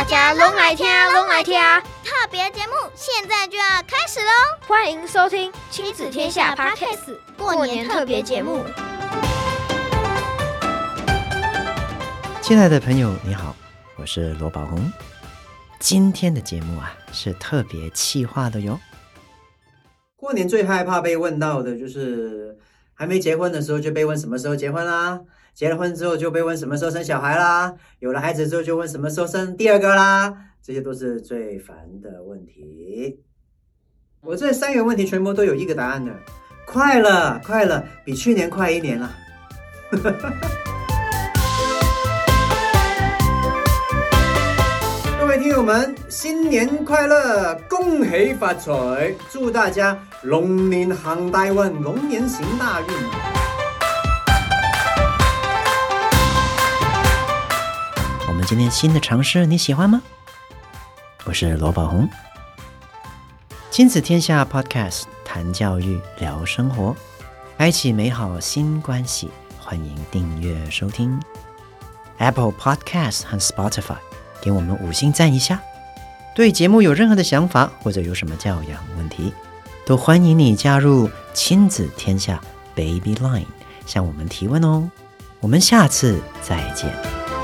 大家拢来听，拢来听！特别节目现在就要开始喽！欢迎收听亲子天下 Podcast 过年特别节目。亲爱的朋友，你好，我是罗宝红。今天的节目啊，是特别企划的哟。过年最害怕被问到的就是，还没结婚的时候就被问什么时候结婚啦。结了婚之后就被问什么时候生小孩啦，有了孩子之后就问什么时候生第二个啦，这些都是最烦的问题。我这三个问题全部都有一个答案的，快了，快了，比去年快一年了。位听友们，新年快乐，恭喜发财，祝大家龙年行大运，龙年行大运。我们今天新的尝试你喜欢吗？我是罗宝红，亲子天下 Podcast 谈教育聊生活，开启美好新关系，欢迎订阅收听 Apple Podcast 和 Spotify，给我们五星赞一下。对节目有任何的想法或者有什么教养问题，都欢迎你加入亲子天下 Baby Line 向我们提问哦。我们下次再见。